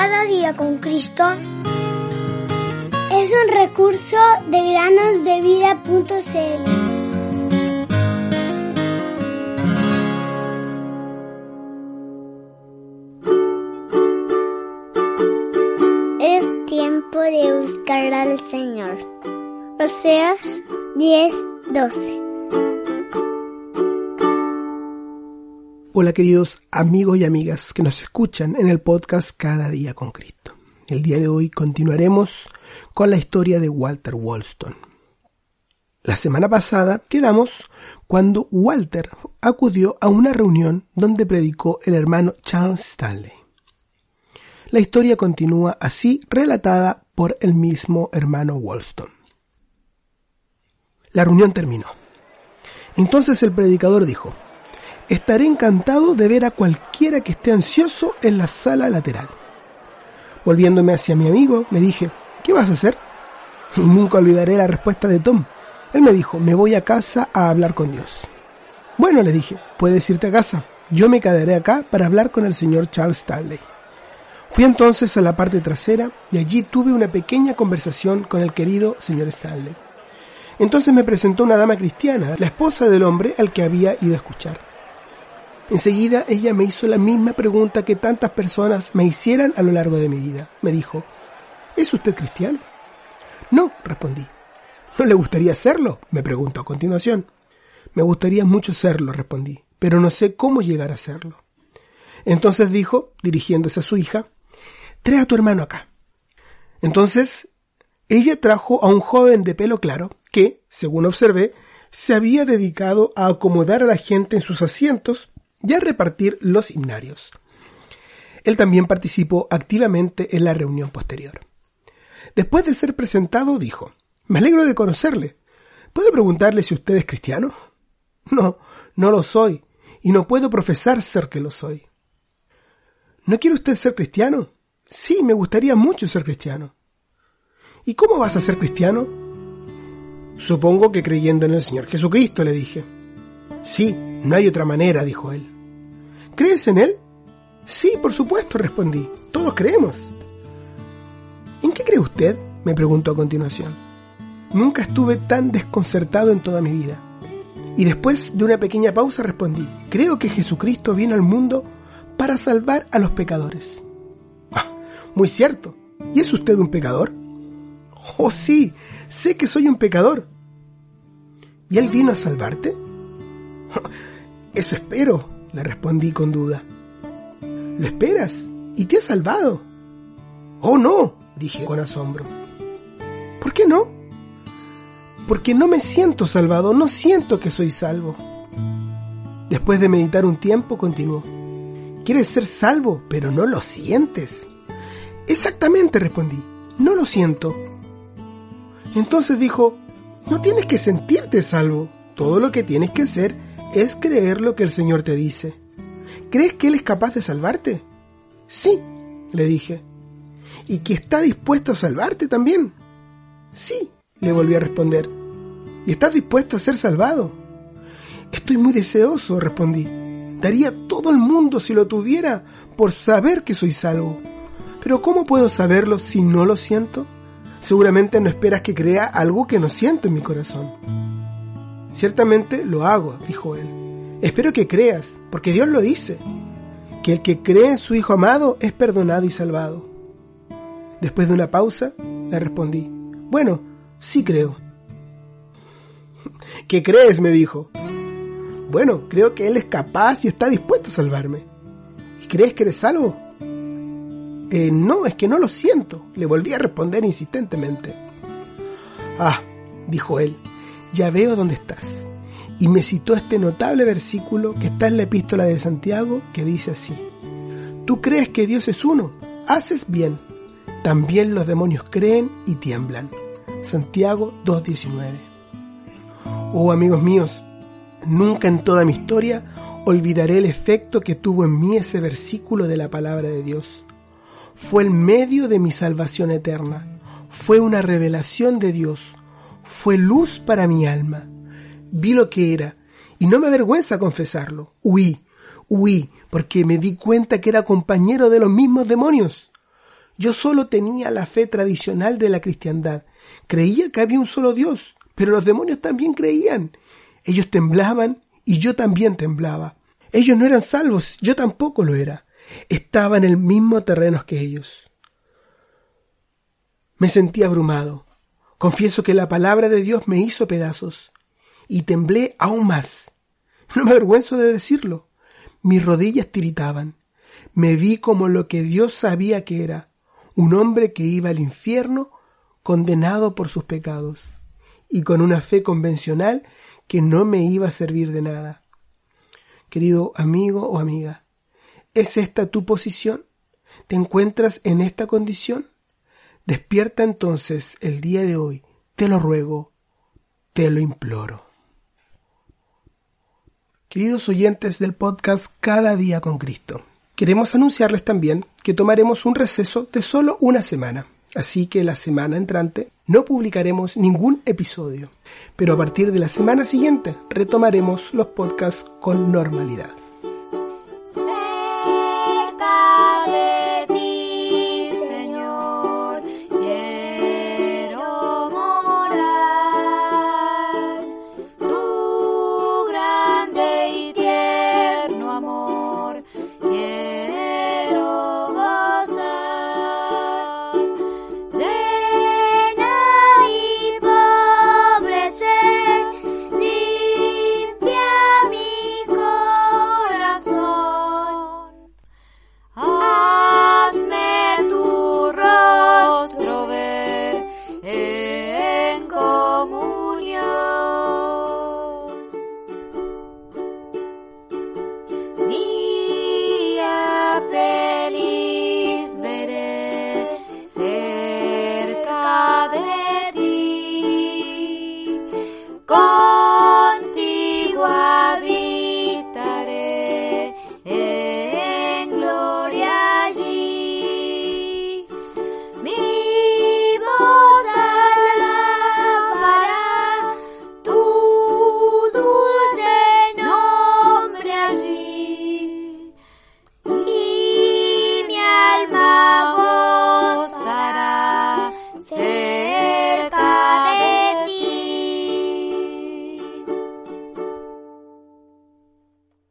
Cada día con Cristo es un recurso de granosdevida.cl. Es tiempo de buscar al Señor. Oseas 10, 12. Hola queridos amigos y amigas que nos escuchan en el podcast Cada día con Cristo. El día de hoy continuaremos con la historia de Walter Wollstone. La semana pasada quedamos cuando Walter acudió a una reunión donde predicó el hermano Charles Stanley. La historia continúa así relatada por el mismo hermano Wollstone. La reunión terminó. Entonces el predicador dijo, estaré encantado de ver a cualquiera que esté ansioso en la sala lateral. Volviéndome hacia mi amigo, le dije, ¿qué vas a hacer? Y nunca olvidaré la respuesta de Tom. Él me dijo, me voy a casa a hablar con Dios. Bueno, le dije, puedes irte a casa. Yo me quedaré acá para hablar con el señor Charles Stanley. Fui entonces a la parte trasera y allí tuve una pequeña conversación con el querido señor Stanley. Entonces me presentó una dama cristiana, la esposa del hombre al que había ido a escuchar. Enseguida ella me hizo la misma pregunta que tantas personas me hicieran a lo largo de mi vida. Me dijo, ¿es usted cristiano? No, respondí. ¿No le gustaría serlo? me preguntó a continuación. Me gustaría mucho serlo, respondí, pero no sé cómo llegar a serlo. Entonces dijo, dirigiéndose a su hija, trae a tu hermano acá. Entonces, ella trajo a un joven de pelo claro que, según observé, se había dedicado a acomodar a la gente en sus asientos y a repartir los himnarios. Él también participó activamente en la reunión posterior. Después de ser presentado, dijo, Me alegro de conocerle. ¿Puedo preguntarle si usted es cristiano? No, no lo soy, y no puedo profesar ser que lo soy. ¿No quiere usted ser cristiano? Sí, me gustaría mucho ser cristiano. ¿Y cómo vas a ser cristiano? Supongo que creyendo en el Señor Jesucristo, le dije. Sí, no hay otra manera, dijo él. ¿Crees en él? Sí, por supuesto, respondí. Todos creemos. ¿En qué cree usted? me preguntó a continuación. Nunca estuve tan desconcertado en toda mi vida. Y después de una pequeña pausa respondí, creo que Jesucristo vino al mundo para salvar a los pecadores. Ah, muy cierto. ¿Y es usted un pecador? Oh, sí, sé que soy un pecador. ¿Y él vino a salvarte? Eso espero, le respondí con duda. ¿Lo esperas? ¿Y te ha salvado? Oh, no, dije con asombro. ¿Por qué no? Porque no me siento salvado, no siento que soy salvo. Después de meditar un tiempo, continuó. Quieres ser salvo, pero no lo sientes. Exactamente, respondí. No lo siento. Entonces dijo, no tienes que sentirte salvo. Todo lo que tienes que hacer es creer lo que el Señor te dice. ¿Crees que Él es capaz de salvarte? Sí, le dije. ¿Y que está dispuesto a salvarte también? Sí, le volví a responder. ¿Y estás dispuesto a ser salvado? Estoy muy deseoso, respondí. Daría todo el mundo si lo tuviera por saber que soy salvo. Pero ¿cómo puedo saberlo si no lo siento? Seguramente no esperas que crea algo que no siento en mi corazón. Ciertamente lo hago, dijo él. Espero que creas, porque Dios lo dice, que el que cree en su Hijo amado es perdonado y salvado. Después de una pausa, le respondí, bueno, sí creo. ¿Qué crees? me dijo. Bueno, creo que Él es capaz y está dispuesto a salvarme. ¿Y crees que eres salvo? Eh, no, es que no lo siento, le volví a responder insistentemente. Ah, dijo él, ya veo dónde estás. Y me citó este notable versículo que está en la epístola de Santiago que dice así. Tú crees que Dios es uno, haces bien. También los demonios creen y tiemblan. Santiago 2.19. Oh amigos míos, nunca en toda mi historia olvidaré el efecto que tuvo en mí ese versículo de la palabra de Dios. Fue el medio de mi salvación eterna. Fue una revelación de Dios fue luz para mi alma. Vi lo que era, y no me avergüenza confesarlo. Huí, huí, porque me di cuenta que era compañero de los mismos demonios. Yo solo tenía la fe tradicional de la cristiandad. Creía que había un solo Dios, pero los demonios también creían. Ellos temblaban y yo también temblaba. Ellos no eran salvos, yo tampoco lo era. Estaba en el mismo terreno que ellos. Me sentí abrumado. Confieso que la palabra de Dios me hizo pedazos y temblé aún más. No me avergüenzo de decirlo. Mis rodillas tiritaban. Me vi como lo que Dios sabía que era, un hombre que iba al infierno condenado por sus pecados, y con una fe convencional que no me iba a servir de nada. Querido amigo o amiga, ¿es esta tu posición? ¿Te encuentras en esta condición? Despierta entonces el día de hoy, te lo ruego, te lo imploro. Queridos oyentes del podcast Cada día con Cristo, Queremos anunciarles también que tomaremos un receso de solo una semana, así que la semana entrante no publicaremos ningún episodio, pero a partir de la semana siguiente retomaremos los podcasts con normalidad.